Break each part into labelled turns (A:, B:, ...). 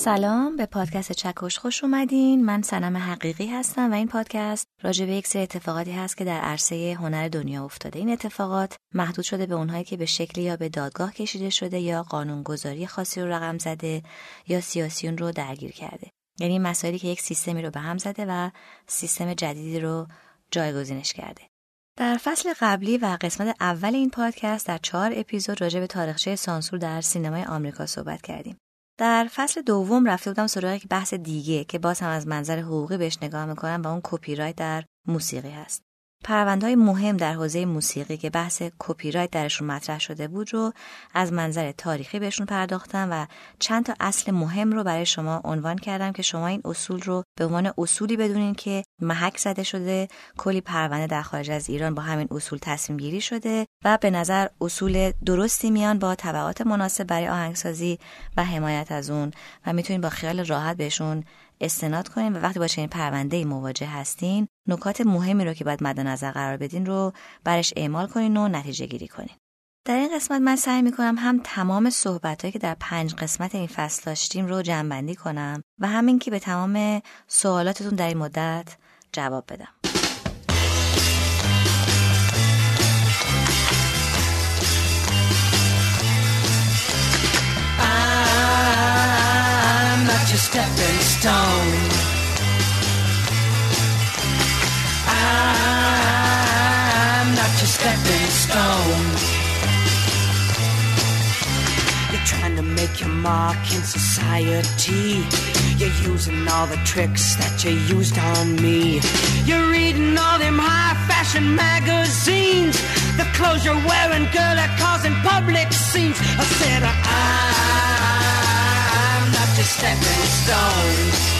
A: سلام به پادکست چکش خوش اومدین. من سنم حقیقی هستم و این پادکست راجع به یک سری اتفاقاتی هست که در عرصه هنر دنیا افتاده. این اتفاقات محدود شده به اونهایی که به شکلی یا به دادگاه کشیده شده یا قانونگذاری خاصی رو رقم زده یا سیاسیون رو درگیر کرده. یعنی مسائلی که یک سیستمی رو به هم زده و سیستم جدیدی رو جایگزینش کرده. در فصل قبلی و قسمت اول این پادکست در چهار اپیزود راجع به تاریخچه سانسور در سینمای آمریکا صحبت کردیم. در فصل دوم رفته بودم سراغ یک بحث دیگه که باز هم از منظر حقوقی بهش نگاه می‌کنم و اون کپی رایت در موسیقی هست. های مهم در حوزه موسیقی که بحث کپی رایت درشون مطرح شده بود رو از منظر تاریخی بهشون پرداختم و چند تا اصل مهم رو برای شما عنوان کردم که شما این اصول رو به عنوان اصولی بدونین که محک زده شده کلی پرونده در خارج از ایران با همین اصول تصمیم گیری شده و به نظر اصول درستی میان با طبعات مناسب برای آهنگسازی و حمایت از اون و می‌تونین با خیال راحت بهشون استناد کنین و وقتی با چنین پرونده مواجه هستین نکات مهمی رو که باید مد نظر قرار بدین رو برش اعمال کنین و نتیجه گیری کنین در این قسمت من سعی می‌کنم هم تمام صحبت که در پنج قسمت این فصل داشتیم رو جمع کنم و همین که به تمام سوالاتتون در این مدت جواب بدم your stepping stone. Stepping stone. You're trying to make your mark in society. You're using all the tricks that you used on me. You're reading all them high fashion magazines. The clothes you're wearing, girl, are causing public scenes. I said, uh, I to stepping stones.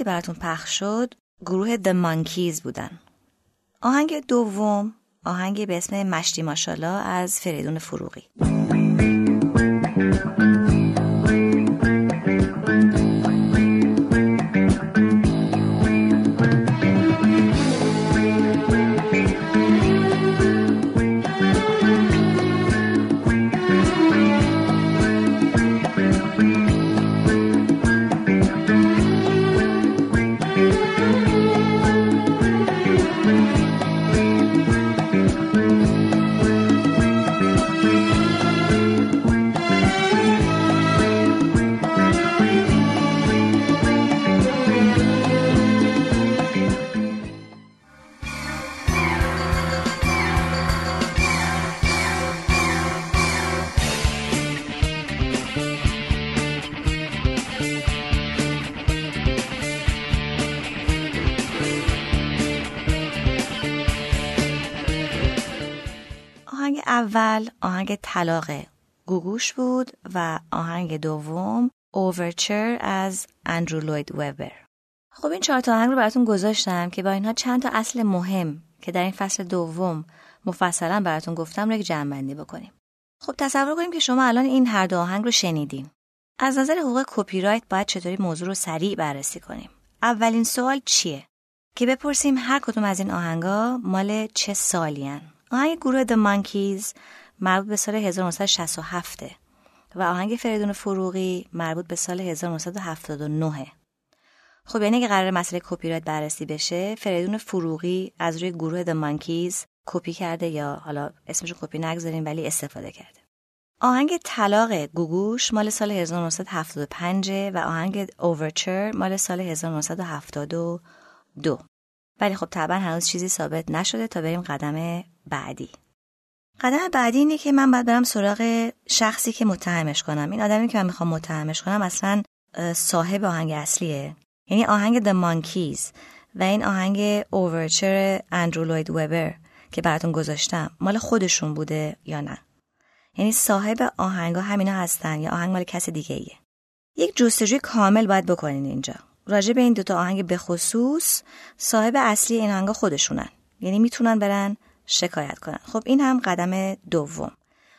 A: که براتون پخش شد گروه The Monkeys بودن. آهنگ دوم آهنگی به اسم مشتی ماشالا از فریدون فروغی. آهنگ طلاق گوگوش بود و آهنگ دوم اوورچر از اندرو لوید وبر خب این چهار تا آهنگ رو براتون گذاشتم که با اینها چند تا اصل مهم که در این فصل دوم مفصلا براتون گفتم رو یک جمعبندی بکنیم. خب تصور کنیم که شما الان این هر دو آهنگ رو شنیدین. از نظر حقوق کپی رایت باید چطوری موضوع رو سریع بررسی کنیم؟ اولین سوال چیه؟ که بپرسیم هر کدوم از این آهنگا مال چه سالین آهنگ گروه The Monkees مربوط به سال 1967 و آهنگ فریدون فروغی مربوط به سال 1979 خب یعنی اگه قراره مسئله کپی رایت بررسی بشه فریدون فروغی از روی گروه The Monkees کپی کرده یا حالا اسمش کپی نگذاریم ولی استفاده کرده. آهنگ طلاق گوگوش مال سال 1975 و آهنگ Overture مال سال 1972 ولی خب طبعا هنوز چیزی ثابت نشده تا بریم قدم بعدی. قدم بعدی اینه که من باید برم سراغ شخصی که متهمش کنم. این آدمی که من می‌خوام متهمش کنم اصلا صاحب آهنگ اصلیه. یعنی آهنگ The Monkeys و این آهنگ اوورچر اندرو لوید وبر که براتون گذاشتم. مال خودشون بوده یا نه؟ یعنی صاحب آهنگا همینا هستن یا آهنگ مال کس دیگه ایه. یک جستجوی کامل باید بکنین اینجا. راجع به این دوتا آهنگ به خصوص صاحب اصلی این آهنگا خودشونن. یعنی می‌تونن برن شکایت کنن. خب این هم قدم دوم.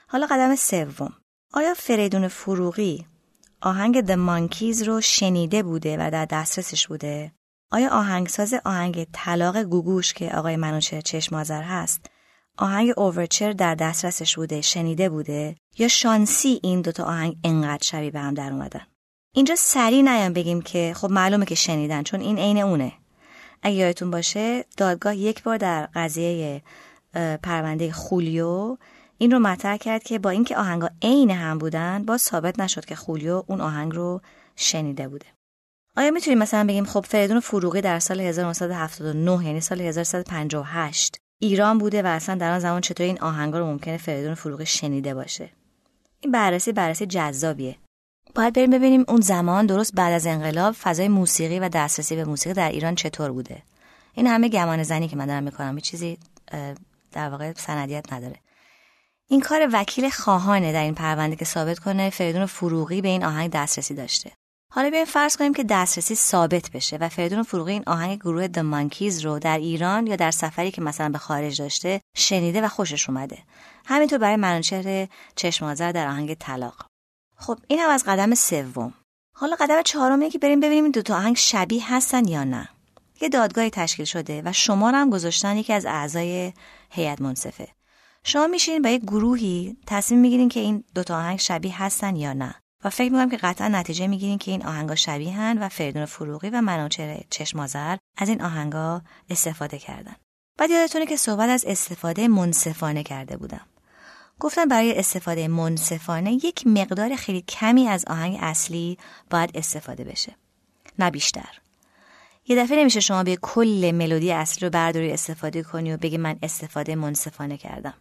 A: حالا قدم سوم. آیا فریدون فروغی آهنگ The Monkeys رو شنیده بوده و در دسترسش بوده؟ آیا آهنگساز آهنگ طلاق گوگوش که آقای منوچه چشمازر هست آهنگ اوورچر در دسترسش بوده شنیده بوده؟ یا شانسی این دوتا آهنگ انقدر شبیه به هم در اومدن؟ اینجا سریع نیام بگیم که خب معلومه که شنیدن چون این عین اونه. اگه یادتون باشه دادگاه یک بار در قضیه پرونده خولیو این رو مطرح کرد که با اینکه آهنگا عین هم بودن باز ثابت نشد که خولیو اون آهنگ رو شنیده بوده. آیا می‌تونیم مثلا بگیم خب فریدون فروغی در سال 1979 یعنی سال 1358 ایران بوده و اصلا در آن زمان چطور این آهنگا رو ممکنه فریدون فروغی شنیده باشه؟ این بررسی بررسی جذابیه. باید بریم ببینیم اون زمان درست بعد از انقلاب فضای موسیقی و دسترسی به موسیقی در ایران چطور بوده. این همه گمان زنی که من دارم می‌کنم. یه چیزی در واقع سندیت نداره. این کار وکیل خواهانه در این پرونده که ثابت کنه فریدون فروغی به این آهنگ دسترسی داشته. حالا بیایم فرض کنیم که دسترسی ثابت بشه و فریدون فروغی این آهنگ گروه د مانکیز رو در ایران یا در سفری که مثلا به خارج داشته شنیده و خوشش اومده. همینطور برای منوچهر چشم در آهنگ طلاق. خب این هم از قدم سوم. حالا قدم چهارم که بریم ببینیم دو تا آهنگ شبیه هستن یا نه. یه دادگاهی تشکیل شده و شما هم گذاشتن یکی از اعضای هیئت منصفه. شما میشین با یک گروهی تصمیم می‌گیرین که این دوتا آهنگ شبیه هستن یا نه. و فکر می‌کنم که قطعا نتیجه می‌گیرین که این آهنگا شبیهن و فریدون فروغی و منوچهر چشمازر از این آهنگا استفاده کردن. بعد یادتونه که صحبت از استفاده منصفانه کرده بودم. گفتم برای استفاده منصفانه یک مقدار خیلی کمی از آهنگ اصلی باید استفاده بشه. نه بیشتر. یه دفعه نمیشه شما به کل ملودی اصلی رو برداری استفاده کنی و بگی من استفاده منصفانه کردم.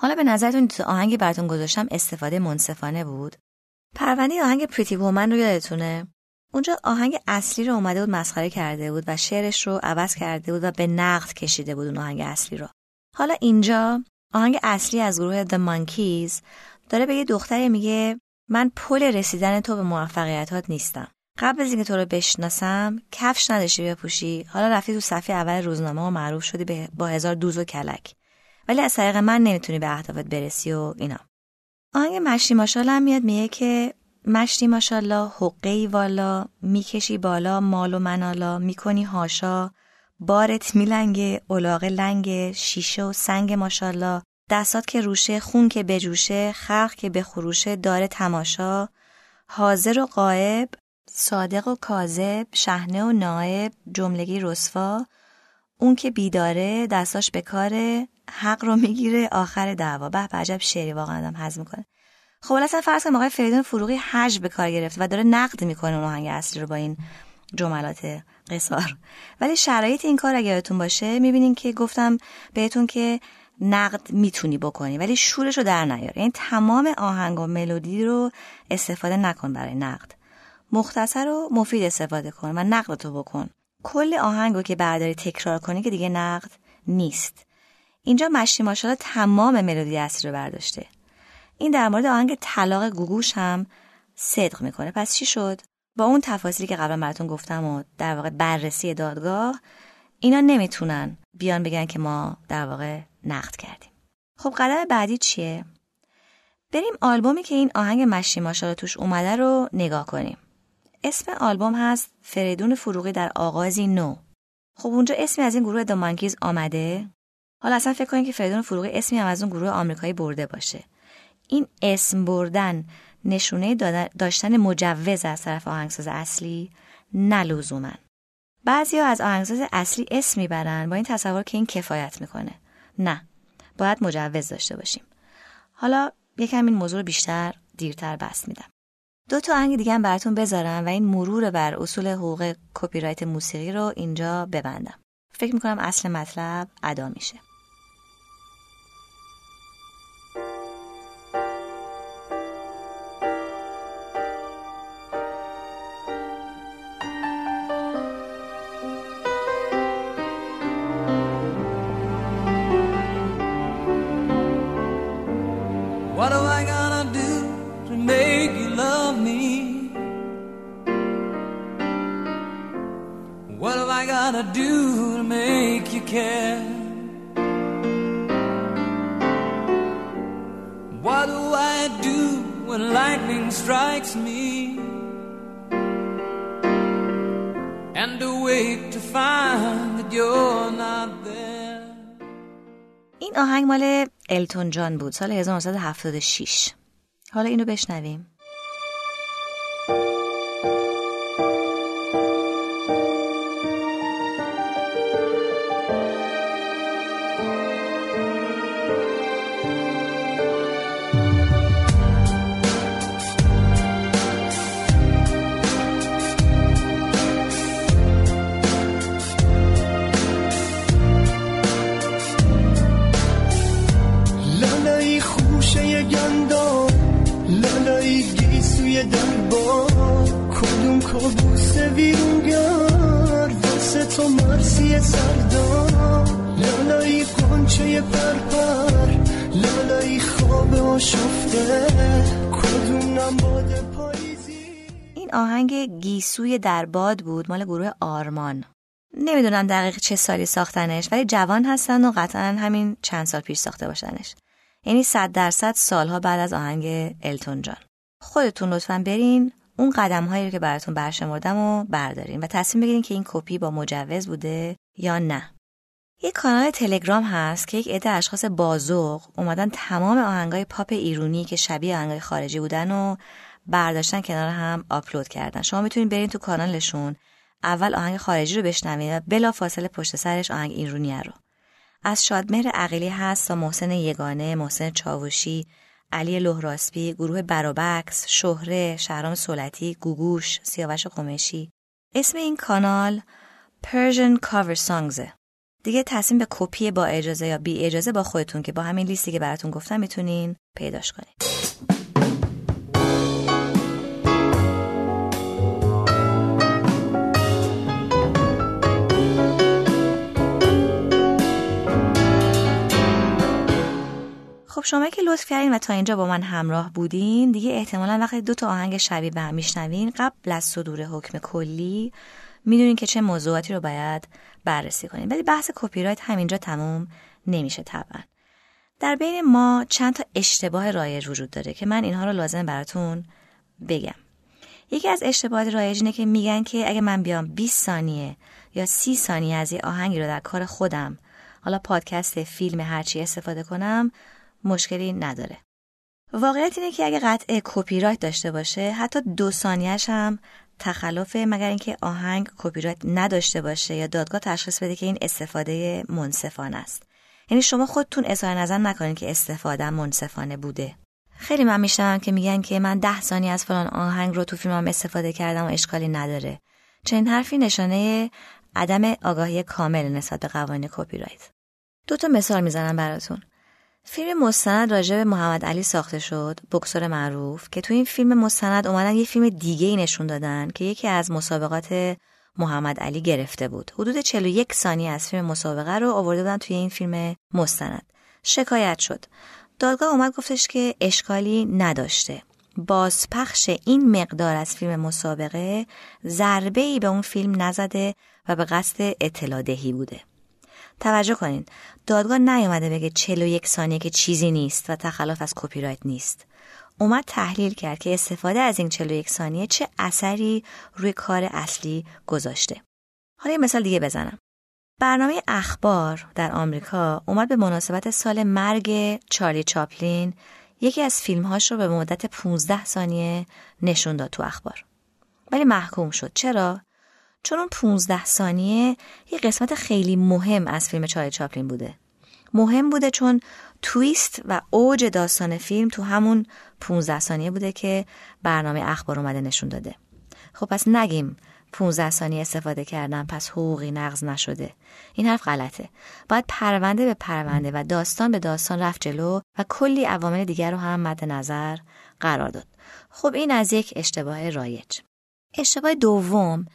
A: حالا به نظرتون تو آهنگی براتون گذاشتم استفاده منصفانه بود؟ پرونده آهنگ پریتی وومن رو یادتونه؟ اونجا آهنگ اصلی رو اومده بود مسخره کرده بود و شعرش رو عوض کرده بود و به نقد کشیده بود اون آهنگ اصلی رو. حالا اینجا آهنگ اصلی از گروه The Monkeys داره به یه دختری میگه من پل رسیدن تو به موفقیتات نیستم. قبل از اینکه تو رو بشناسم کفش نداشتی بپوشی. حالا رفتی تو صفحه اول روزنامه و معروف شدی با هزار دوز و کلک. ولی از طریق من نمی‌تونی به اهدافت برسی و اینا. آهنگ مشتی ماشالله میاد میگه که مشتی ماشالله حقه والا می‌کشی بالا مال و منالا می‌کنی هاشا بارت میلنگه اولاغ لنگ شیشه و سنگ ماشالله دستات که روشه خون که بجوشه خلق که بخروشه داره تماشا حاضر و قائب صادق و کاذب شهنه و نائب جملگی رسوا اون که بیداره دستاش به کاره حق رو می‌گیره آخر دعوا. به عجب شعری واقعا آدم حزم می‌کنه. خب اصلا فرض کنیم آقای فریدون فروغی حج به کار گرفته و داره نقد می‌کنه اون آهنگ اصلی رو با این جملات قصار. ولی شرایط این کار اگه یادتون باشه می‌بینین که گفتم بهتون که نقد می‌تونی بکنی ولی شورش رو در نیار. یعنی تمام آهنگ و ملودی رو استفاده نکن برای نقد. مختصر و مفید استفاده کن و نقد تو بکن. کل آهنگ رو که برداری تکرار کنی که دیگه نقد نیست. اینجا مشتی ماشاءالله تمام ملودی اصلی رو برداشته. این در مورد آهنگ طلاق گوگوش هم صدق می‌کنه. پس چی شد؟ با اون تفاصیلی که قبلا براتون گفتم و در واقع بررسی دادگاه اینا نمی‌تونن بیان بگن که ما در واقع نقد کردیم. خب قدم بعدی چیه؟ بریم آلبومی که این آهنگ مشتی ماشاءالله توش اومده رو نگاه کنیم. اسم آلبوم هست فریدون فروغی در آغازی نو. خب اونجا اسمی از این گروه دامانکیز آمده؟ حالا اصلا فکر کنید که فریدون فروغی اسمی هم از اون گروه آمریکایی برده باشه. این اسم بردن نشونه داشتن مجوز از طرف آهنگساز اصلی نه لزوما بعضیا از آهنگساز اصلی اسم می‌برن با این تصور که این کفایت می‌کنه. نه باید مجوز داشته باشیم. حالا یکم این موضوع بیشتر دیرتر بس میدم. دو تا آهنگ دیگه هم براتون بذارم و این مرور بر اصول حقوق کپی رایت موسیقی رو اینجا ببندم. فکر می‌کنم اصل مطلب ادا میشه.
B: Do to make you care? What do I do when lightning strikes me? And awake to find that you're not there.
A: این آهنگ مال التون جان بود سال 1976 حالا اینو بشنویم آهنگ گیسوی در باد بود مال گروه آرمان. نمی‌دونم دقیق چه سالی ساختنش ولی جوان هستن و قطعا همین چند سال پیش ساخته باشنش. یعنی صد درصد سالها بعد از آهنگ التون جان. خودتون لطفا برین اون قدم هایی رو که براتون برشمردم و بردارین و تصمیم بگیرین که این کپی با مجوز بوده یا نه. یک کانال تلگرام هست که یک عده اشخاص بازوق اومدن تمام آهنگای پاپ ایرونی که شبیه آهنگای خارجی بودن و برداشتن کنار هم آپلود کردن شما می‌تونید برین تو کانالشون اول آهنگ خارجی رو بشنوید و بلا فاصله پشت سرش آهنگ ایرونیه رو از شادمهر عقیلی هست تا محسن یگانه، محسن چاوشی، علی لهراسپی، گروه برابکس، شهره، شهرام سولتی، گوگوش، سیاوش قمشی. اسم این کانال Persian Cover Songs دیگه تصمیم به کپی با اجازه یا بی اجازه با خودتون که با همین لیستی که براتون گفتم می‌تونین پیداش کنید. خب شما که لطف کردین و تا اینجا با من همراه بودین دیگه احتمالا وقتی دو تا آهنگ شبیه به هم میشنوین قبل از صدور حکم کلی می‌دونین که چه موضوعاتی رو باید بررسی کنین. ولی بحث کپی رایت همینجا تموم نمیشه طبعا. در بین ما چند تا اشتباه رایج وجود داره که من اینها رو لازم براتون بگم. یکی از اشتباهات رایج اینه که میگن که اگه من بیام 20 ثانیه یا 30 ثانیه از یه آهنگی رو در کار خودم حالا پادکست فیلم هرچی استفاده کنم مشکلی نداره. واقعیت اینه که اگه قطعه کپی رایت داشته باشه حتی دو ثانیهش هم تخلفه مگر اینکه آهنگ کپی رایت نداشته باشه یا دادگاه تشخیص بده که این استفاده منصفانه است. یعنی شما خودتون اظهار نظر نکنید که استفاده منصفانه بوده. خیلی من میشنوم که میگن که من ده ثانیه از فلان آهنگ رو تو فیلمم استفاده کردم و اشکالی نداره. چنین حرفی نشانه عدم آگاهی کامل نسبت به قوانین کپی رایت دو تا مثال می‌زنم براتون. فیلم مستند راجع به محمد علی ساخته شد بکسور معروف که تو این فیلم مستند اومدن یه فیلم دیگه ای نشون دادن که یکی از مسابقات محمد علی گرفته بود. حدود 41 ثانیه از فیلم مسابقه رو آورده بودن توی این فیلم مستند. شکایت شد. دادگاه اومد گفتش که اشکالی نداشته. بازپخش این مقدار از فیلم مسابقه ضربه ای به اون فیلم نزده و به قصد اطلاع دهی بوده. توجه کنین دادگاه نیومده بگه 41 ثانیه که چیزی نیست و تخلف از کپی رایت نیست. اومد تحلیل کرد که استفاده از این 41 ثانیه چه اثری روی کار اصلی گذاشته. حالا یه مثال دیگه بزنم. برنامه اخبار در آمریکا اومد به مناسبت سال مرگ چارلی چاپلین یکی از فیلمهاش رو به مدت 15 ثانیه نشون داد تو اخبار. ولی محکوم شد. چرا؟ چون اون 15 ثانیه یه قسمت خیلی مهم از فیلم چارلی چاپلین بوده. مهم بوده چون تویست و اوج داستان فیلم تو همون 15 ثانیه بوده که برنامه اخبار اومده نشون داده. خب پس نگیم 15 ثانیه استفاده کردن پس حقوقی نقض نشده. این حرف غلطه. باید پرونده به پرونده و داستان به داستان رفت جلو و کلی عوامل دیگر رو هم مد نظر قرار داد. خب این از یک اشتباه رایج. اشتباه دوم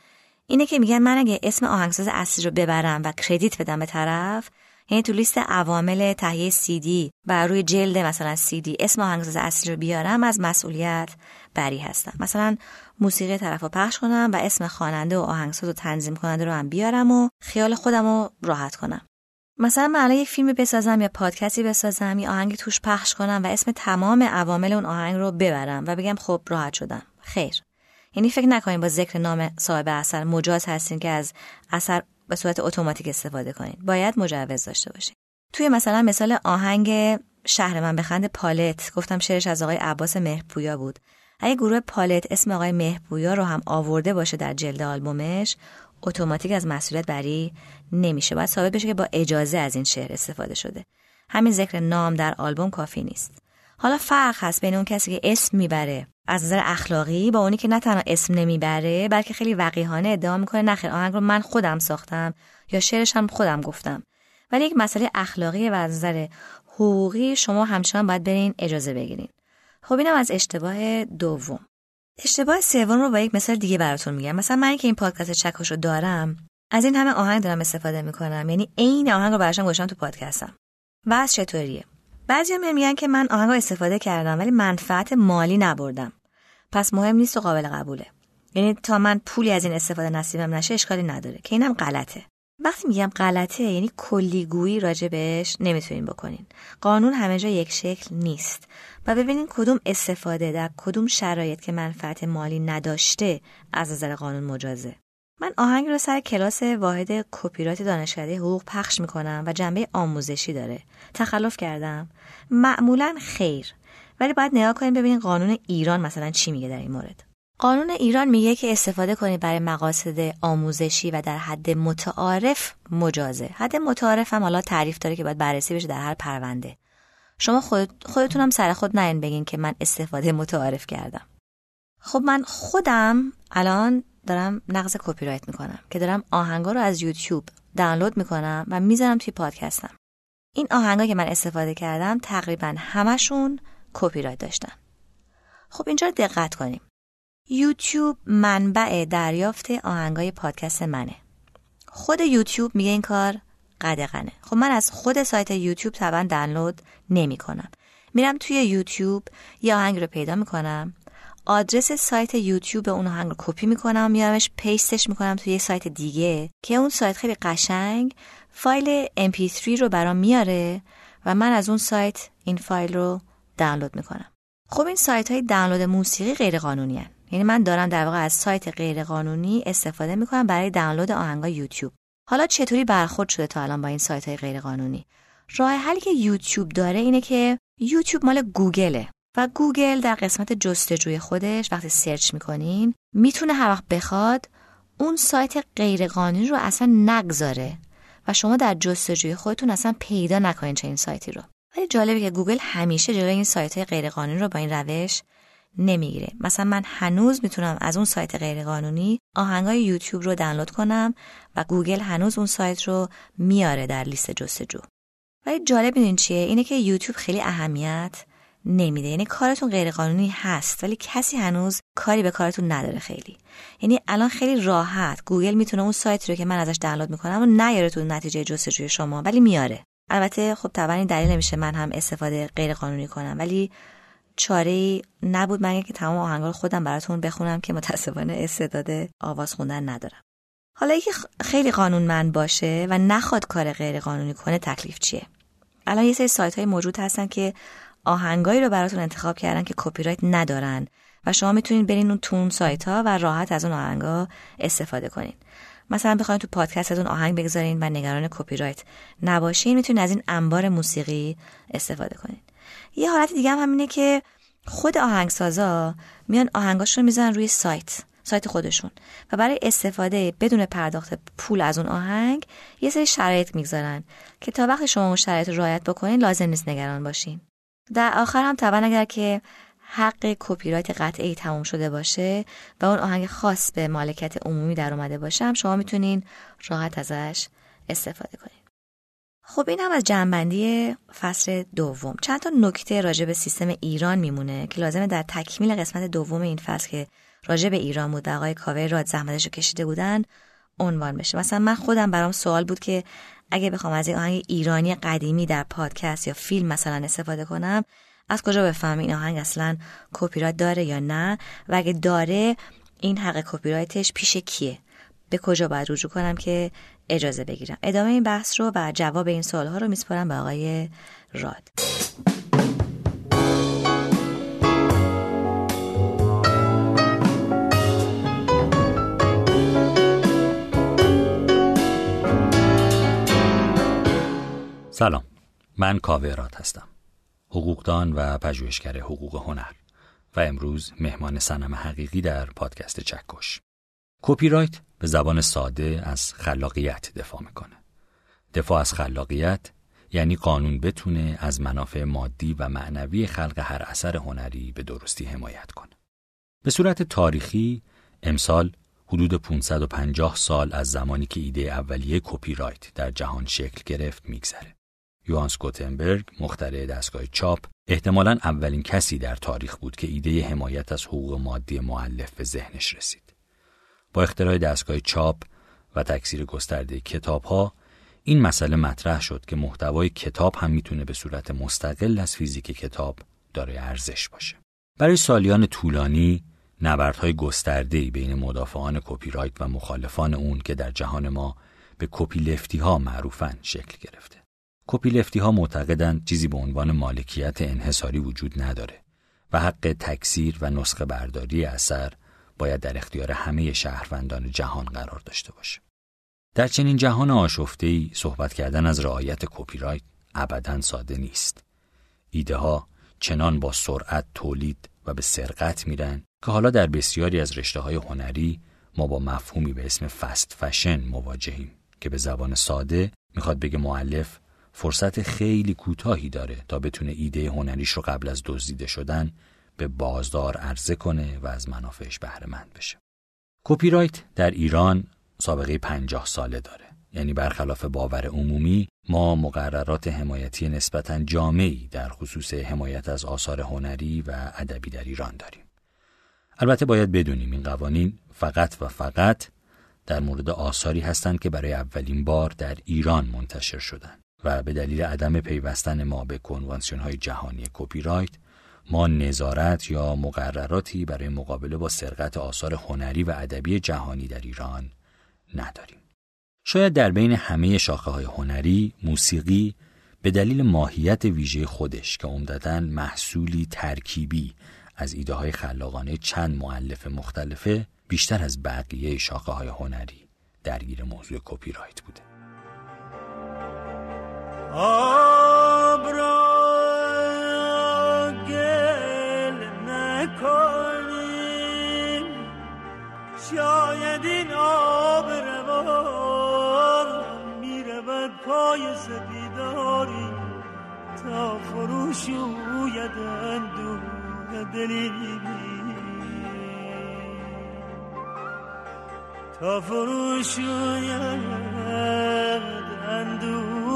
A: اینه که میگن من اگه اسم آهنگساز اصلی رو ببرم و کردیت بدم به طرف یعنی تو لیست عوامل تهیه دی و روی جلد مثلا دی اسم آهنگساز اصلی رو بیارم از مسئولیت بری هستم. مثلا موسیقی طرف رو پخش کنم و اسم خواننده و آهنگساز و تنظیم کننده رو هم بیارم و خیال خودم رو راحت کنم. مثلا من الان یک فیلم بسازم یا پادکستی بسازم یا آهنگ توش پخش کنم و اسم تمام عوامل اون آهنگ رو ببرم و بگم خب راحت شدم. خیر. یعنی فکر نکنید با ذکر نام صاحب اثر مجاز هستین که از اثر به صورت اتوماتیک استفاده کنید باید مجوز داشته باشید توی مثلا مثال آهنگ شهر من بخند پالت گفتم شعرش از آقای عباس مهرپویا بود. اگه گروه پالت اسم آقای مهرپویا رو هم آورده باشه در جلد آلبومش اتوماتیک از مسئولیت بری نمیشه. باید ثابت بشه که با اجازه از این شعر استفاده شده. همین ذکر نام در آلبوم کافی نیست. حالا فرق هست بین اون کسی که اسم می‌بره از نظر اخلاقی با اونی که نه تنها اسم نمی‌بره بلکه خیلی وقیحانه ادعا می‌کنه نخیر آهنگ رو من خودم ساختم یا شعرش هم خودم گفتم. ولی یک مسئله اخلاقی و از نظر حقوقی شما همچنان باید برین اجازه بگیرین. خب اینم از اشتباه دوم. اشتباه سوم رو با یک مثال دیگه براتون میگم. مثلا من که این پادکست چکش رو دارم از این همه آهنگ دارم استفاده می‌کنم. یعنی عین آهنگ رو براشون گوشم تو پادکستم. و از چطوریه بعضی میگن که من آهنگ رو استفاده کردم ولی منفعت مالی نبردم. پس مهم نیست و قابل قبوله. یعنی تا من پولی از این استفاده نصیبم نشه اشکالی نداره. که اینم غلطه. وقتی میگم غلطه یعنی کلیگویی راجبش نمی‌تونین بکنین. قانون همه جا یک شکل نیست. و ببینین کدوم استفاده در کدوم شرایط که منفعت مالی نداشته از نظر قانون مجازه. من آهنگ رو سر کلاس واحد کپی دانشکده حقوق پخش می‌کنم و جنبه آموزشی داره. تخلف کردم. معمولا خیر. ولی باید نگاه کنیم ببینیم قانون ایران مثلا چی میگه در این مورد. قانون ایران میگه که استفاده کنید برای مقاصد آموزشی و در حد متعارف مجازه. حد متعارف هم حالا تعریف داره که باید بررسی بشه در هر پرونده. شما خود خودتون هم سر خود نین بگین که من استفاده متعارف کردم. خب من خودم الان دارم نقض کپی رایت می‌کنم که دارم آهنگا رو از یوتیوب دانلود می‌کنم و می‌ذارم توی پادکستم. این آهنگا که من استفاده کردم تقریبا همشون کپی رایت داشتن. خب اینجا دقت کنیم. یوتیوب منبع دریافت آهنگای پادکست منه. خود یوتیوب میگه این کار قدغنه. خب من از خود سایت یوتیوب طبعا دانلود نمی کنم میرم توی یوتیوب یه آهنگ رو پیدا می‌کنم آدرس سایت یوتیوب اون آهنگ رو کپی می‌کنم میارمش پیستش می‌کنم توی یه سایت دیگه که اون سایت خیلی قشنگ فایل mp3 رو برام میاره و من از اون سایت این فایل رو دانلود می‌کنم. خب این سایت های دانلود موسیقی غیر قانونی هن. یعنی من دارم در واقع از سایت غیر قانونی استفاده می‌کنم برای دانلود آهنگای یوتیوب. حالا چطوری برخورد شده تا الان با این سایت های غیر قانونی راه حلی که یوتیوب داره اینه که یوتیوب مال گوگله و گوگل در قسمت جستجوی خودش وقتی سرچ می‌کنین می‌تونه هر وقت بخواد اون سایت غیر قانونی رو اصلا نگذاره و شما در جستجوی خودتون اصلا پیدا نکنین همچین سایتی رو. ولی جالبه که گوگل همیشه جلوی این سایت های غیر قانونی رو با این روش نمی‌گیره. مثلا من هنوز می‌تونم از اون سایت غیرقانونی آهنگای یوتیوب رو دانلود کنم و گوگل هنوز اون سایت رو میاره در لیست جستجو. ولی جالب این چیه؟ اینه که یوتیوب خیلی اهمیت نمیده. یعنی کارتون غیرقانونی هست ولی کسی هنوز کاری به کارتون نداره خیلی. یعنی الان خیلی راحت گوگل می‌تونه اون سایتی رو که من ازش دانلود می‌کنم و نیاره تو نتیجه جستجوی شما ولی میاره البته خب طبعا این دلیل نمیشه من هم استفاده غیرقانونی کنم ولی چاره ای نبود مگه که تمام آهنگا رو خودم براتون بخونم که متاسفانه استعداد آواز خوندن ندارم. حالا یکی خیلی قانونمند باشه و نخواد کار غیر قانونی کنه تکلیف چیه؟ الان یه سری سایت های موجود هستن که آهنگایی رو براتون انتخاب کردن که کپی رایت ندارن و شما می‌تونید برین تو اون سایت ها و راحت از اون آهنگا استفاده کنین. مثلا بخواید تو پادکستتون آهنگ بگذارین و نگران کپی رایت نباشین می‌تونید از این انبار موسیقی استفاده کنین. یه حالت دیگه هم همینه که خود آهنگسازا میان آهنگاشون رو می‌زنن روی سایت سایت خودشون و برای استفاده بدون پرداخت پول از اون آهنگ یه سری شرایط می‌گذارن که تا وقتی شما اون شرایط رو رعایت بکنین لازم نیست نگران باشین. در آخر هم طبعا اگر که حق کپی رایت قطعی تموم شده باشه و اون آهنگ خاص به مالکیت عمومی در اومده باشه هم شما می‌تونین راحت ازش استفاده کنین. خب این هم از جنبندی فصل دوم. چند تا نکته راجع به سیستم ایران میمونه که لازمه در تکمیل قسمت دوم این فصل که راجع به ایران بود و آقای کاوه راد زحمتش کشیده بودن عنوان بشه. مثلا من خودم برام سوال بود که اگه بخوام از این آهنگ ایرانی قدیمی در پادکست یا فیلم مثلا استفاده کنم از کجا بفهم این آهنگ اصلا کپی رایت داره یا نه؟ و اگه داره این حق کپی رایتش پیش کیه؟ به کجا باید رجوع کنم که اجازه بگیرم؟ ادامه این بحث رو و جواب این سوال ها رو میسپارم به آقای راد.
C: سلام. من کاوه هستم. حقوقدان و پژوهشگر حقوق هنر و امروز مهمان سنم حقیقی در پادکست چکش. کپی رایت به زبان ساده از خلاقیت دفاع می‌کنه. دفاع از خلاقیت یعنی قانون بتونه از منافع مادی و معنوی خلق هر اثر هنری به درستی حمایت کنه. به صورت تاریخی امسال حدود 550 سال از زمانی که ایده اولیه کپی رایت در جهان شکل گرفت میگذره. یوانس گوتنبرگ مخترع دستگاه چاپ احتمالا اولین کسی در تاریخ بود که ایده حمایت از حقوق مادی معلف به ذهنش رسید. با اختراع دستگاه چاپ و تکثیر گسترده کتاب ها این مسئله مطرح شد که محتوای کتاب هم می‌تونه به صورت مستقل از فیزیک کتاب داره ارزش باشه. برای سالیان طولانی نبردهای گسترده‌ای بین مدافعان کپی رایت و مخالفان اون که در جهان ما به copyleft ی ها معروفن شکل گرفته. کپی ها معتقدند چیزی به عنوان مالکیت انحصاری وجود نداره و حق تکثیر و نسخه برداری اثر باید در اختیار همه شهروندان جهان قرار داشته باشه. در چنین جهان آشفته‌ای صحبت کردن از رعایت کپی رایت ابدا ساده نیست. ایده ها چنان با سرعت تولید و به سرقت میرن که حالا در بسیاری از رشته های هنری ما با مفهومی به اسم فست فشن مواجهیم که به زبان ساده می‌خواد بگه معلف فرصت خیلی کوتاهی داره تا بتونه ایده هنریش رو قبل از دزدیده شدن به بازار عرضه کنه و از منافعش بهره مند بشه. کپی رایت در ایران سابقه پنجاه ساله داره. یعنی برخلاف باور عمومی ما مقررات حمایتی نسبتا جامعی در خصوص حمایت از آثار هنری و ادبی در ایران داریم. البته باید بدونیم این قوانین فقط و فقط در مورد آثاری هستند که برای اولین بار در ایران منتشر شدند. و به دلیل عدم پیوستن ما به کنوانسیون های جهانی کپی رایت ما نظارت یا مقرراتی برای مقابله با سرقت آثار هنری و ادبی جهانی در ایران نداریم. شاید در بین همه شاخه های هنری موسیقی به دلیل ماهیت ویژه خودش که عمدتا محصولی ترکیبی از ایده های خلاقانه چند معلف مختلفه بیشتر از بقیه شاخه های هنری درگیر موضوع کپی رایت بوده.
D: تا فروش اوید اندوه.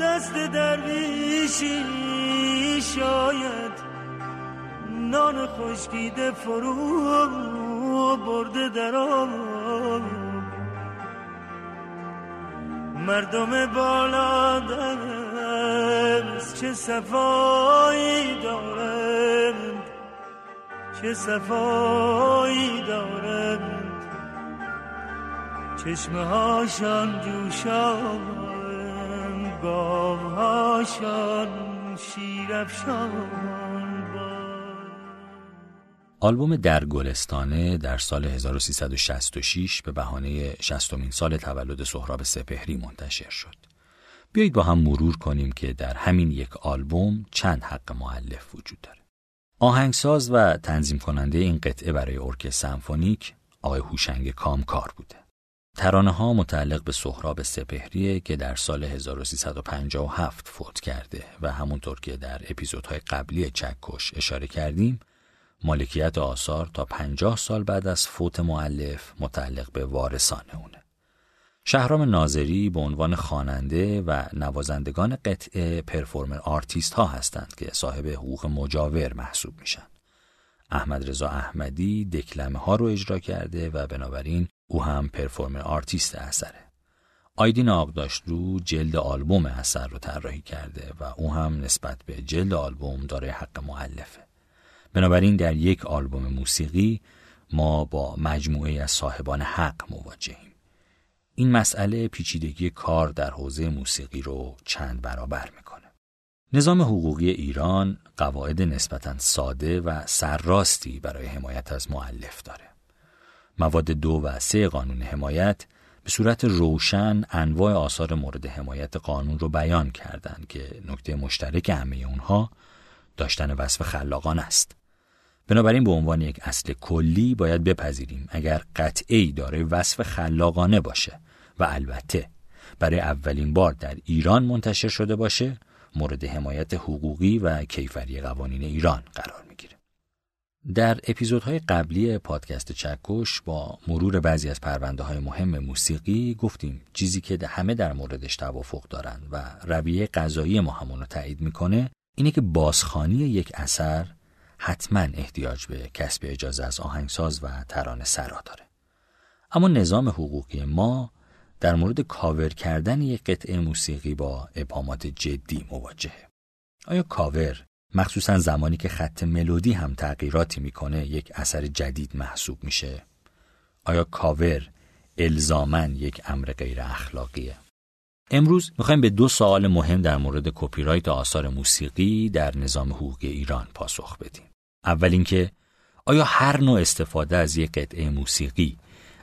D: دست درویشی شاید نان خشکیده فرو برده در آب. مردم بالا دست چه صفایی دارند چه صفایی دارند چشمه هاشان جوشان گاوهاشان شیرفشان
C: آلبوم در گلستانه در سال 1366 به بهانه 60 سال تولد سهراب سپهری منتشر شد. بیایید با هم مرور کنیم که در همین یک آلبوم چند حق معلف وجود داره. آهنگساز و تنظیم کننده این قطعه برای ارکستر سمفونیک آقای هوشنگ کامکار بوده. ترانه ها متعلق به سهراب سپهریه که در سال 1357 فوت کرده و همونطور که در اپیزودهای قبلی چکش اشاره کردیم مالکیت آثار تا 50 سال بعد از فوت معلف متعلق به وارثان اونه. شهرام ناظری به عنوان خواننده و نوازندگان قطعه performer artist ها هستند که صاحب حقوق مجاور محسوب میشن. احمد رضا احمدی دکلمه ها رو اجرا کرده و بنابراین او هم performer artist اثره. آیدین آقداشلو جلد آلبوم اثر رو طراحی کرده و او هم نسبت به جلد آلبوم دارای حق مؤلفه. بنابراین در یک آلبوم موسیقی ما با مجموعه از صاحبان حق مواجهیم. این مسئله پیچیدگی کار در حوزه موسیقی رو چند برابر می‌کنه. نظام حقوقی ایران قواعد نسبتا ساده و سرراستی برای حمایت از معلف داره. مواد دو و سه قانون حمایت به صورت روشن انواع آثار مورد حمایت قانون رو بیان کردند که نکته مشترک همه اونها داشتن وصف خلاقان است. بنابراین به عنوان یک اصل کلی باید بپذیریم اگر قطعی داره وصف خلاقانه باشه و البته برای اولین بار در ایران منتشر شده باشه مورد حمایت حقوقی و کیفری قوانین ایران قرار می‌گیره. در اپیزودهای قبلی پادکست چکش با مرور بعضی از پرونده های مهم موسیقی گفتیم چیزی که همه در موردش توافق دارند و رویه قضایی ما همون رو تایید می‌کنه اینه که بازخانی یک اثر حتما احتیاج به کسب اجازه از آهنگساز و ترانه سرا داره. اما نظام حقوقی ما در مورد کاور کردن یک قطعه موسیقی با ابهامات جدی مواجهه. آیا کاور مخصوصا زمانی که خط ملودی هم تغییراتی می‌کنه یک اثر جدید محسوب میشه؟ آیا کاور الزاما یک امر غیر اخلاقیه؟ امروز می‌خوایم به دو سوال مهم در مورد کپی رایت آثار موسیقی در نظام حقوقی ایران پاسخ بدیم. اول اینکه آیا هر نوع استفاده از یک قطعه موسیقی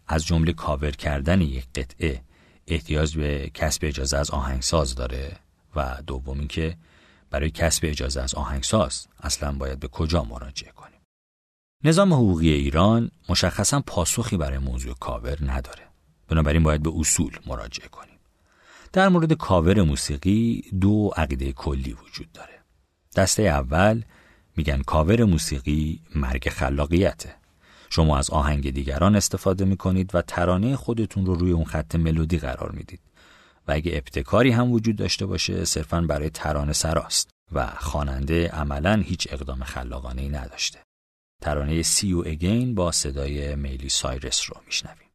C: از جمله کاور کردن یک قطعه احتیاج به کسب اجازه از آهنگساز داره و دوم اینکه برای کسب اجازه از آهنگساز اصلا باید به کجا مراجعه کنیم. نظام حقوقی ایران مشخصا پاسخی برای موضوع کاور نداره. بنابراین باید به اصول مراجعه کنیم. در مورد کاور موسیقی دو عقیده کلی وجود داره. دسته اول میگن کاور موسیقی مرگ خلاقیته. شما از آهنگ دیگران استفاده می‌کنید و ترانه خودتون رو روی اون خط ملودی قرار می‌دید. و اگه ابتکاری هم وجود داشته باشه صرفا برای ترانه سراست و خواننده عملا هیچ اقدام خلاقانه ای نداشته. ترانه سی و اگین با صدای میلی سایرس رو میشنویم.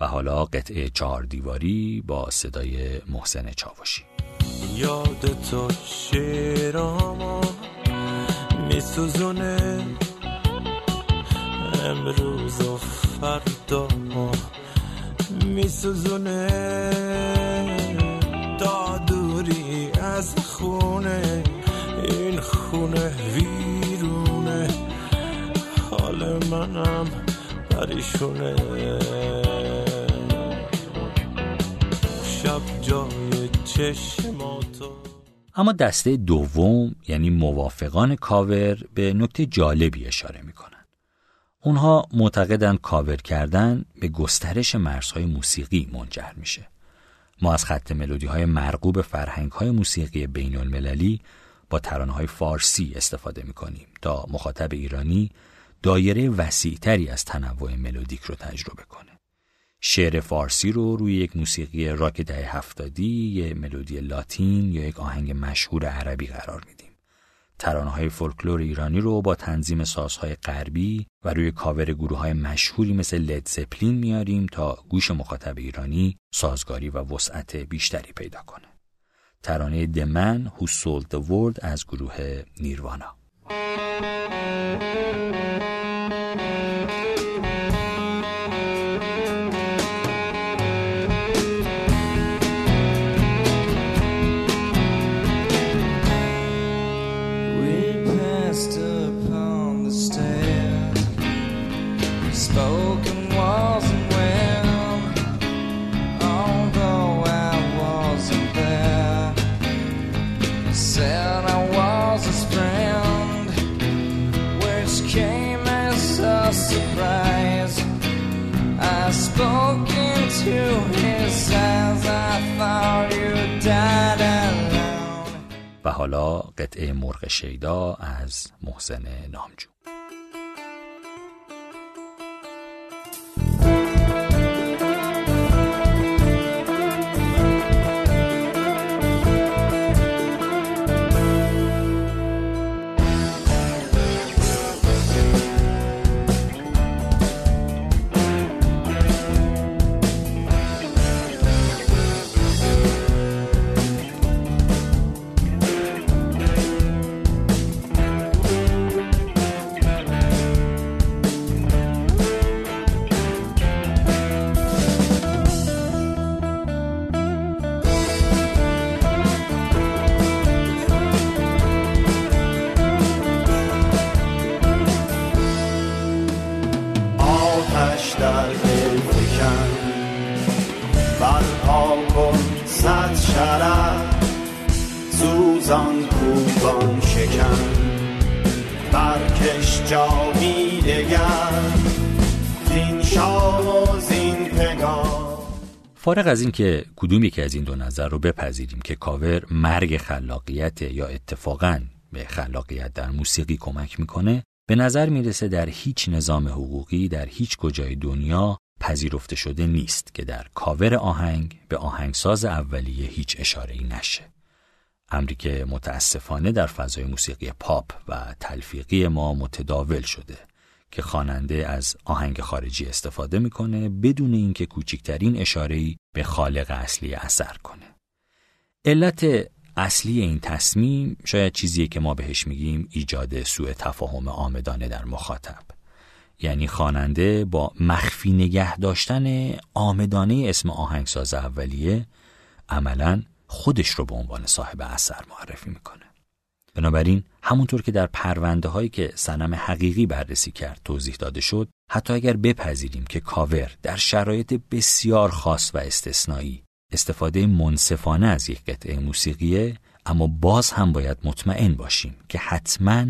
C: و حالا قطعه چهار دیواری با صدای محسن چاوشی.
D: یاد تو شیرامو میسوزونه. امروز و فردا میسوزونه. دادوری از خونه این خونه ویرونه. حال منم پریشونه.
C: اما دسته دوم یعنی موافقان کاور به نکته جالبی اشاره می‌کنن. اونها معتقدند کاور کردن به گسترش مرزهای موسیقی منجر میشه. ما از خط ملودی های مرغوب فرهنگ های موسیقی بین المللی با ترانه های فارسی استفاده می‌کنیم تا مخاطب ایرانی دایره وسیعتری از تنوع ملودیک رو تجربه کنه. شعر فارسی رو روی یک موسیقی راک دهه هفتادی، یه ملودی لاتین یا یک آهنگ مشهور عربی قرار میدیم. ترانه های فولکلور ایرانی رو با تنظیم سازهای غربی و روی کاور گروه های مشهوری مثل لید زپلین میاریم تا گوش مخاطب ایرانی سازگاری و وسعت بیشتری پیدا کنه. ترانه دمن Who Sold the World از گروه نیروانا.
E: spoken wasn't well, although I wasn't there. Said I was his friend, which came as a surprise. I spoke into his eyes, I thought you died alone.
C: و حالا قطعه مرغ شیدا از محسن نامجو
F: در دل فکن. برپا کن صد شرف سوزان کوبان شکن. برکش جامی دگر زین شام و زین پگاه.
C: فارغ از اینکه کدوم یکی از این دو نظر رو بپذیریم که کاور مرگ خلاقیت یا اتفاقا به خلاقیت در موسیقی کمک می‌کنه به نظر می‌رسه در هیچ نظام حقوقی در هیچ کجای دنیا پذیرفته شده نیست که در کاور آهنگ به آهنگساز اولیه هیچ اشاره ای نشه امری که متاسفانه در فضای موسیقی پاپ و تلفیقی ما متداول شده که خواننده از آهنگ خارجی استفاده می‌کنه بدون اینکه کوچکترین اشاره‌ای به خالق اصلی اثر کنه. علت اصلی این تصمیم شاید چیزیه که ما بهش میگیم ایجاد سوء تفاهم آمدانه در مخاطب. یعنی خواننده با مخفی نگه داشتن آمدانه اسم آهنگساز اولیه عملا خودش رو به عنوان صاحب اثر معرفی می‌کنه. بنابراین همونطور که در پرونده هایی که سنم حقیقی بررسی کرد توضیح داده شد حتی اگر بپذیریم که کاور در شرایط بسیار خاص و استثنایی استفاده منصفانه از یک قطعه موسیقیه اما باز هم باید مطمئن باشیم که حتما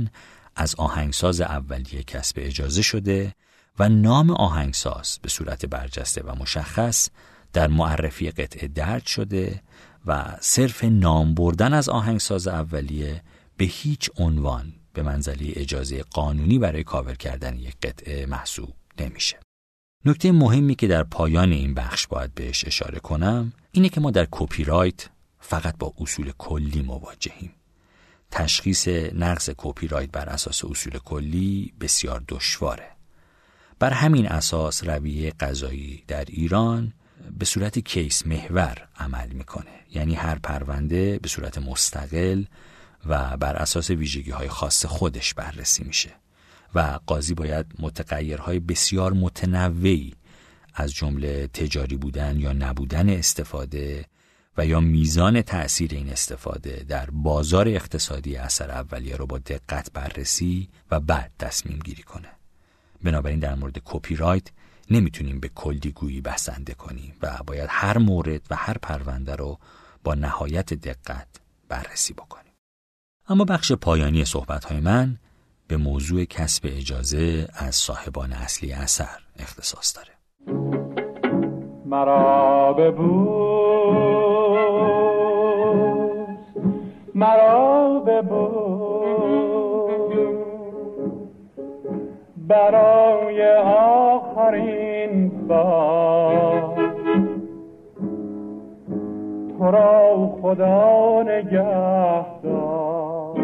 C: از آهنگساز اولیه کسب اجازه شده و نام آهنگساز به صورت برجسته و مشخص در معرفی قطعه درد شده و صرف نام بردن از آهنگساز اولیه به هیچ عنوان به منزله اجازه قانونی برای کاور کردن یک قطعه محسوب نمیشه. نکته مهمی که در پایان این بخش باید بهش اشاره کنم اینه که ما در کپی رایت فقط با اصول کلی مواجهیم. تشخیص نقض کپی رایت بر اساس اصول کلی بسیار دشواره. بر همین اساس رویه قضایی در ایران به صورت case محور عمل می‌کنه یعنی هر پرونده به صورت مستقل و بر اساس ویژگی های خاص خودش بررسی میشه و قاضی باید متغیرهای بسیار متنوعی از جمله تجاری بودن یا نبودن استفاده و یا میزان تأثیر این استفاده در بازار اقتصادی اثر اولیه رو با دقت بررسی و بعد تصمیم گیری کنه. بنابراین در مورد کپی رایت نمی‌تونیم به کلی گویی بسنده کنیم و باید هر مورد و هر پرونده رو با نهایت دقت بررسی بکنیم. اما بخش پایانی صحبتهای من به موضوع کسب اجازه از صاحبان اصلی اثر اختصاص داره.
G: مرا ببوس مرا ببوس برای آخرین بار تو را خدا نگه دار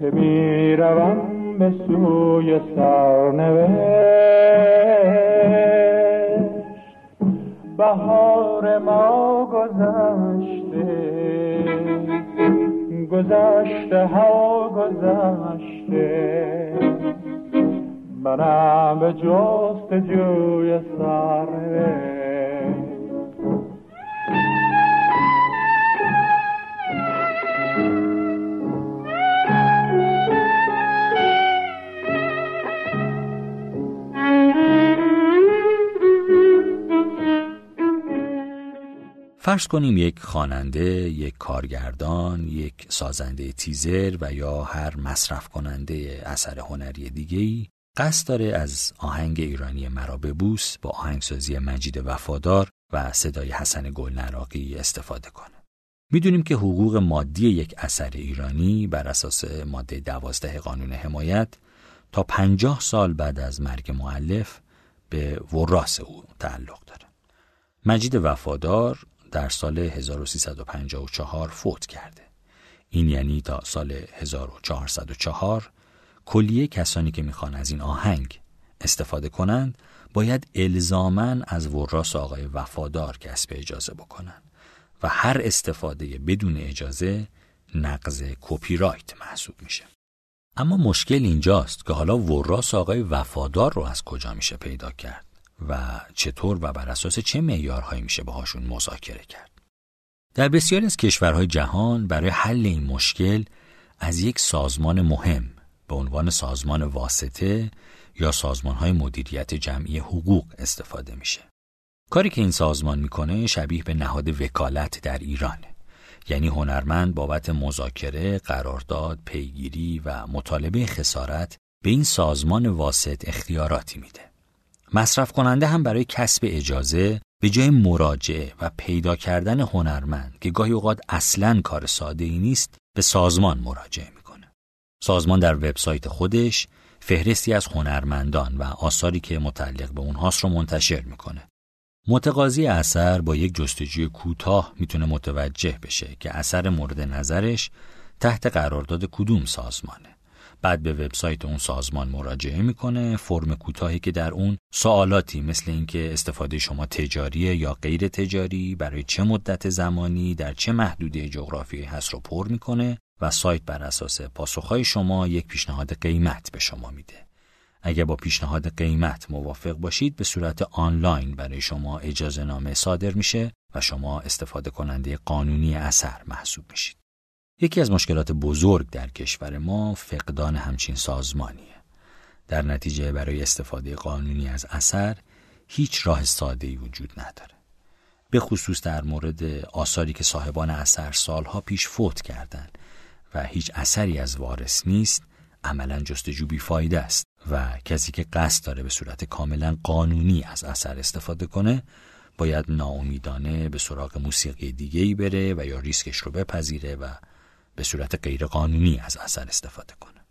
G: که می روم به سوی سرنوشت. بهار ما گذشته. گذشته ها گذشته. منم به جست جوی سرنوشت.
C: فرض کنیم یک خواننده، یک کارگردان، یک سازنده تیزر و یا هر مصرف کننده اثر هنری دیگه‌ای قصد داره از آهنگ ایرانی مرا ببوس با آهنگسازی مجید وفادار و صدای حسن گلنراقی استفاده کنه. می‌دونیم که حقوق مادی یک اثر ایرانی بر اساس ماده دوازده قانون حمایت تا پنجاه سال بعد از مرگ معلف به وراس او تعلق داره. مجید وفادار در سال 1354 فوت کرده. این یعنی تا سال 1404 کلیه کسانی که می‌خوان از این آهنگ استفاده کنند باید الزامن از وراس آقای وفادار کسب اجازه بکنند و هر استفاده بدون اجازه نقض کپی رایت محسوب میشه. اما مشکل اینجاست که حالا وراس آقای وفادار رو از کجا میشه پیدا کرد و چطور و بر اساس چه معیارهایی میشه باهاشون مذاکره کرد. در بسیاری از کشورهای جهان برای حل این مشکل از یک سازمان مهم به عنوان سازمان واسطه یا سازمانهای مدیریت جمعی حقوق استفاده میشه. کاری که این سازمان می‌کنه شبیه به نهاد وکالت در ایرانه. یعنی هنرمند بابت مذاکره، قرارداد، پیگیری و مطالبه خسارت به این سازمان واسط اختیاراتی میده. مصرف کننده هم برای کسب اجازه به جای مراجعه و پیدا کردن هنرمند که گاهی اوقات اصلا کار ساده ای نیست به سازمان مراجعه می‌کنه. سازمان در وبسایت خودش فهرستی از هنرمندان و آثاری که متعلق به اونهاست رو منتشر می‌کنه. متقاضی اثر با یک جستجوی کوتاه می‌تونه متوجه بشه که اثر مورد نظرش تحت قرارداد کدوم سازمانه. بعد به وبسایت اون سازمان مراجعه می‌کنه فرم کوتاهی که در اون سوالاتی مثل اینکه استفاده شما تجاریه یا غیر تجاری برای چه مدت زمانی در چه محدوده جغرافیایی هست رو پر می‌کنه و سایت بر اساس پاسخهای شما یک پیشنهاد قیمت به شما میده. اگر با پیشنهاد قیمت موافق باشید به صورت آنلاین برای شما اجازه نامه صادر میشه و شما استفاده کننده قانونی اثر محسوب میشید. یکی از مشکلات بزرگ در کشور ما فقدان همچین سازمانیه. در نتیجه برای استفاده قانونی از اثر هیچ راه ساده وجود نداره. به خصوص در مورد آثاری که صاحبان اثر سالها پیش فوت کردند و هیچ اثری از وارث نیست عملا جستجو بیفایده است و کسی که قصد داره به صورت کاملا قانونی از اثر استفاده کنه باید ناامیدانه به سراغ موسیقی دیگه بره و یا ریسکش رو بپذیره و به صورت غیرقانونی از اثر استفاده کنه.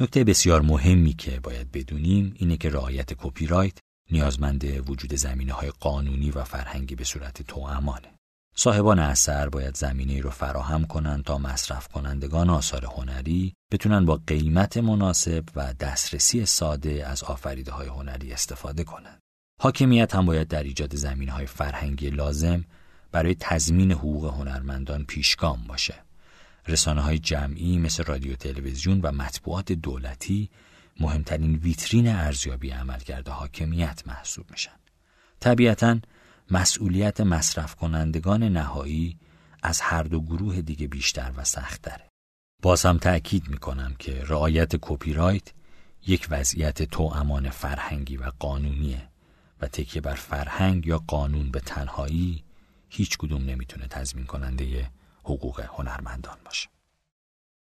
C: نکته بسیار مهمی که باید بدونیم اینه که رعایت کپی رایت نیازمند وجود زمینه های قانونی و فرهنگی به صورت توامانه. صاحبان اثر باید زمینه رو فراهم کنند تا مصرف کنندگان آثار هنری بتونن با قیمت مناسب و دسترسی ساده از آفریده های هنری استفاده کنند. حاکمیت هم باید در ایجاد زمینه های فرهنگی لازم برای تضمین حقوق هنرمندان پیشگام باشه. رسانه های جمعی مثل رادیو تلویزیون و مطبوعات دولتی مهمترین ویترین ارزیابی عملکرد حاکمیت محسوب میشن. طبیعتا مسئولیت مصرف کنندگان نهایی از هر دو گروه دیگه بیشتر و سختره. باز هم تأکید می‌کنم که رعایت کپی رایت یک وضعیت توامان فرهنگی و قانونیه و تکیه بر فرهنگ یا قانون به تنهایی هیچ کدوم نمی‌تونه تضمین کننده حقوق هنرمندان باشه.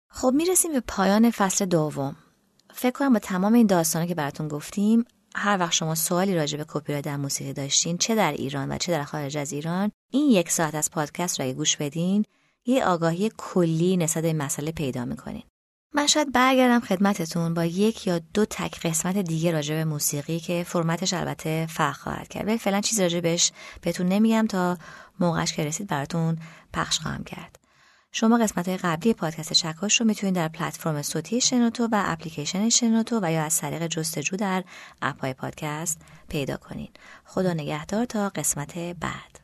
A: خب می‌رسیم به پایان فصل دوم. فکر کنم با تمام این داستانی که براتون گفتیم هر وقت شما سوالی راجع به کپی در موسیقی داشتین چه در ایران و چه در خارج از ایران این یک ساعت از پادکست را گوش بدین یه آگاهی کلی نسبت به مسئله پیدا می‌کنین. من شاید برگردم خدمتتون با یک یا دو تک قسمت دیگه راجع به موسیقی که فرمتش البته فرق خواهد کرد ولی فعلا چیز راجع بهش بهتون نمیگم تا موقعش که رسید براتون پخش خواهم کرد شما قسمت های قبلی پادکست چکاش رو می‌تونید در پلتفرم صوتی شنوتو و اپلیکیشن شنوتو و یا از طریق جستجو در اپهای پادکست پیدا کنید. خدا نگهدار تا قسمت بعد.